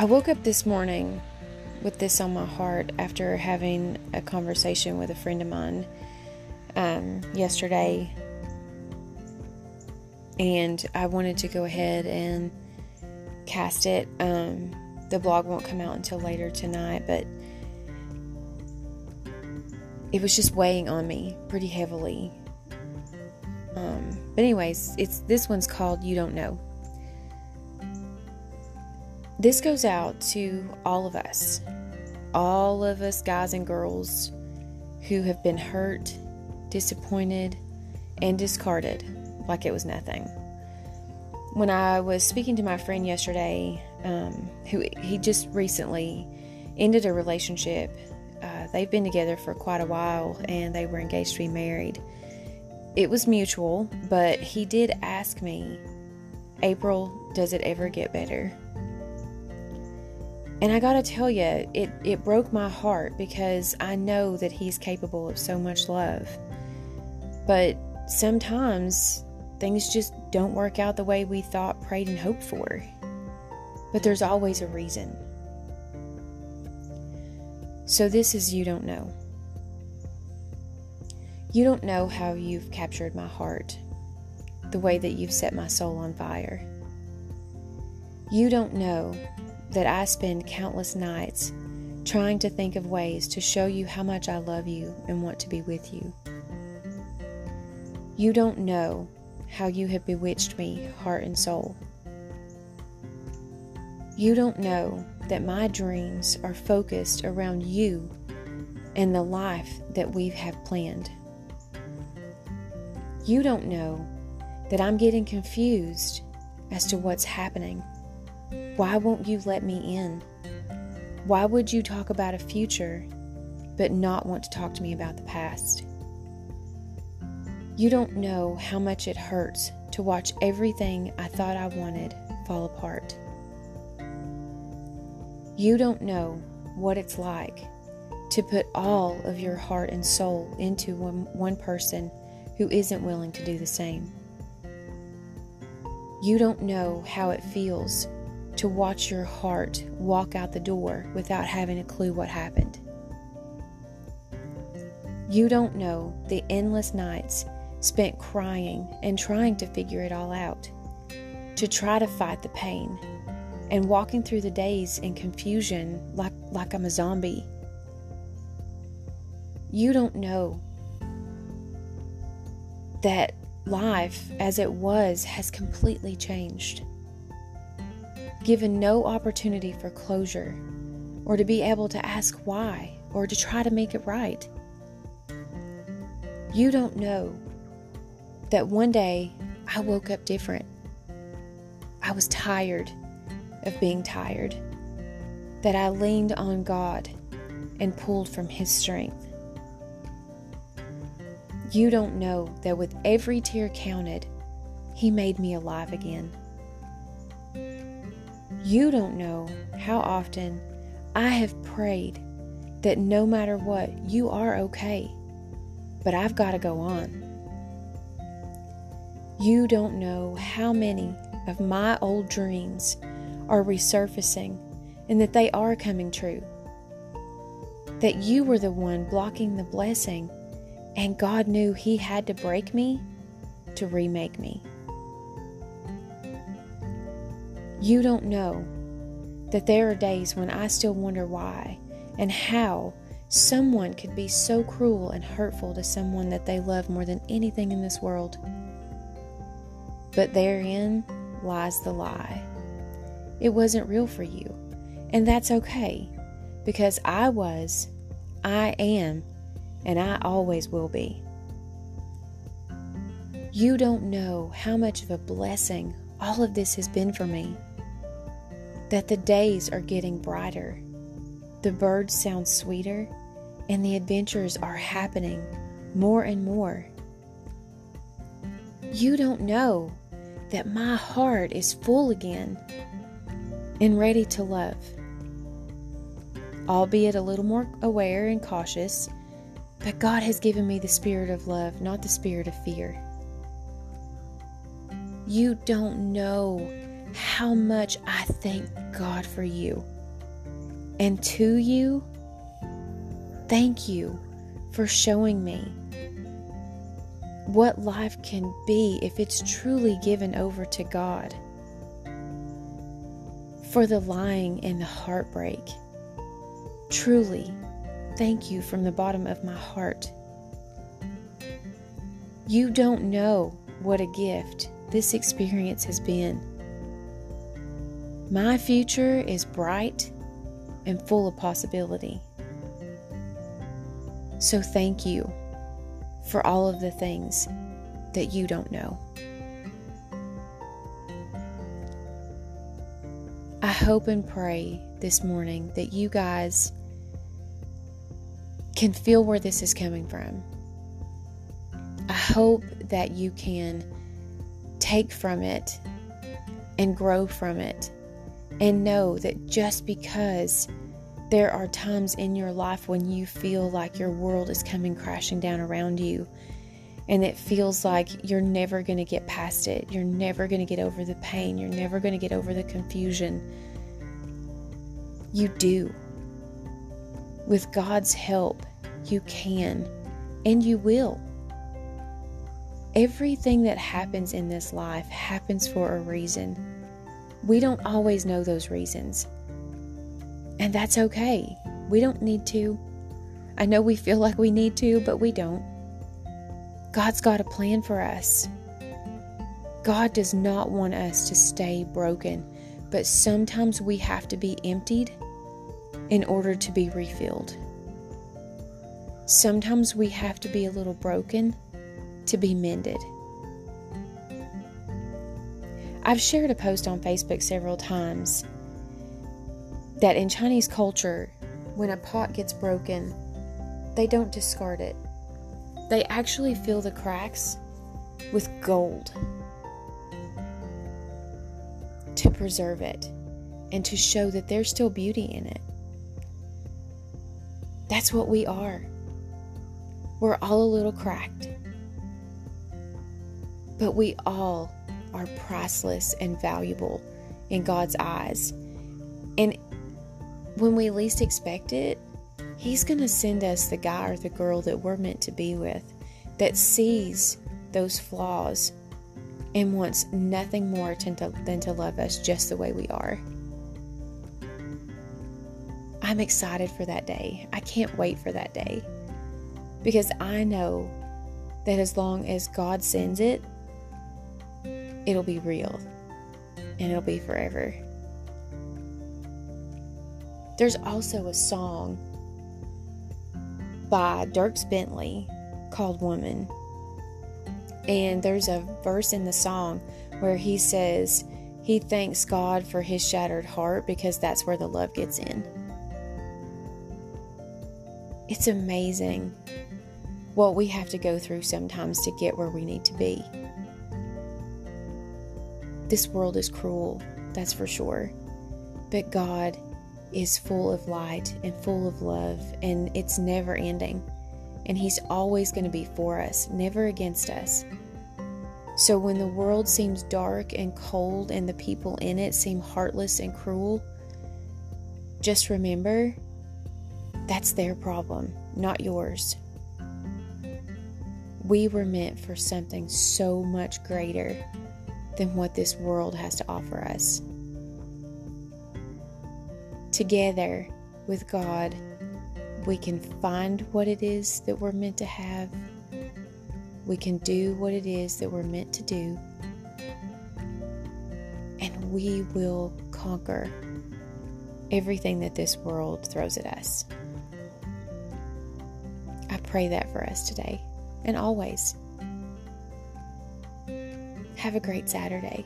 I woke up this morning with this on my heart after having a conversation with a friend of mine um, yesterday. And I wanted to go ahead and cast it. Um, the blog won't come out until later tonight, but it was just weighing on me pretty heavily. Um, but anyways, it's this one's called "You Don't Know." This goes out to all of us, all of us guys and girls who have been hurt, disappointed, and discarded like it was nothing. When I was speaking to my friend yesterday, um, who he just recently ended a relationship. Uh, they've been together for quite a while and they were engaged to be married. It was mutual, but he did ask me, April, does it ever get better? And I gotta tell you, it, it broke my heart because I know that he's capable of so much love. But sometimes things just don't work out the way we thought, prayed, and hoped for. But there's always a reason. So, this is You Don't Know. You don't know how you've captured my heart, the way that you've set my soul on fire. You don't know that I spend countless nights trying to think of ways to show you how much I love you and want to be with you. You don't know how you have bewitched me, heart and soul. You don't know that my dreams are focused around you and the life that we have planned. You don't know that I'm getting confused as to what's happening. Why won't you let me in? Why would you talk about a future but not want to talk to me about the past? You don't know how much it hurts to watch everything I thought I wanted fall apart. You don't know what it's like to put all of your heart and soul into one, one person who isn't willing to do the same. You don't know how it feels to watch your heart walk out the door without having a clue what happened. You don't know the endless nights spent crying and trying to figure it all out, to try to fight the pain, and walking through the days in confusion like, like I'm a zombie. You don't know that life as it was has completely changed. Given no opportunity for closure, or to be able to ask why, or to try to make it right. You don't know that one day I woke up different. I was tired of being tired, that I leaned on God and pulled from His strength. You don't know that with every tear counted, He made me alive again. You don't know how often I have prayed that no matter what, you are okay, but I've got to go on. You don't know how many of my old dreams are resurfacing and that they are coming true. That you were the one blocking the blessing, and God knew He had to break me to remake me. You don't know that there are days when I still wonder why and how someone could be so cruel and hurtful to someone that they love more than anything in this world. But therein lies the lie. It wasn't real for you. And that's okay because I was, I am, and I always will be. You don't know how much of a blessing all of this has been for me. That the days are getting brighter, the birds sound sweeter, and the adventures are happening more and more. You don't know that my heart is full again and ready to love, albeit a little more aware and cautious. But God has given me the spirit of love, not the spirit of fear. You don't know how much I thank God for you. And to you, thank you for showing me what life can be if it's truly given over to God. For the lying and the heartbreak. Truly, thank you from the bottom of my heart. You don't know what a gift this experience has been. My future is bright and full of possibility. So thank you for all of the things that you don't know. I hope and pray this morning that you guys can feel where this is coming from. I hope that you can take from it and grow from it and know that just because there are times in your life when you feel like your world is coming crashing down around you and it feels like you're never going to get past it. You're never going to get over the pain. You're never going to get over the confusion. You do. With God's help, you can and you will. Everything that happens in this life happens for a reason. We don't always know those reasons. And that's okay. We don't need to. I know we feel like we need to, but we don't. God's got a plan for us. God does not want us to stay broken, but sometimes we have to be emptied in order to be refilled. Sometimes we have to be a little broken to be mended. I've shared a post on Facebook several times that in Chinese culture, when a pot gets broken, they don't discard it. They actually fill the cracks with gold to preserve it and to show that there's still beauty in it. That's what we are. We're all a little cracked, but we all are priceless and valuable in God's eyes. And when we least expect it, He's going to send us the guy or the girl that we're meant to be with that sees those flaws and wants nothing more to, than to love us just the way we are. I'm excited for that day. I can't wait for that day because I know that as long as God sends it, it'll be real and it'll be forever. There's also a song by Dierks Bentley called Woman. And there's a verse in the song where he says he thanks God for his shattered heart because that's where the love gets in. It's amazing what we have to go through sometimes to get where we need to be. This world is cruel, that's for sure. But God is full of light and full of love, and it's never ending. And He's always going to be for us, never against us. So when the world seems dark and cold and the people in it seem heartless and cruel, just remember that's their problem, not yours. We were meant for something so much greater than what this world has to offer us together with God, we can find what it is that we're meant to have. We can do what it is that we're meant to do. And we will conquer everything that this world throws at us. I pray that for us today and always. Have a great Saturday.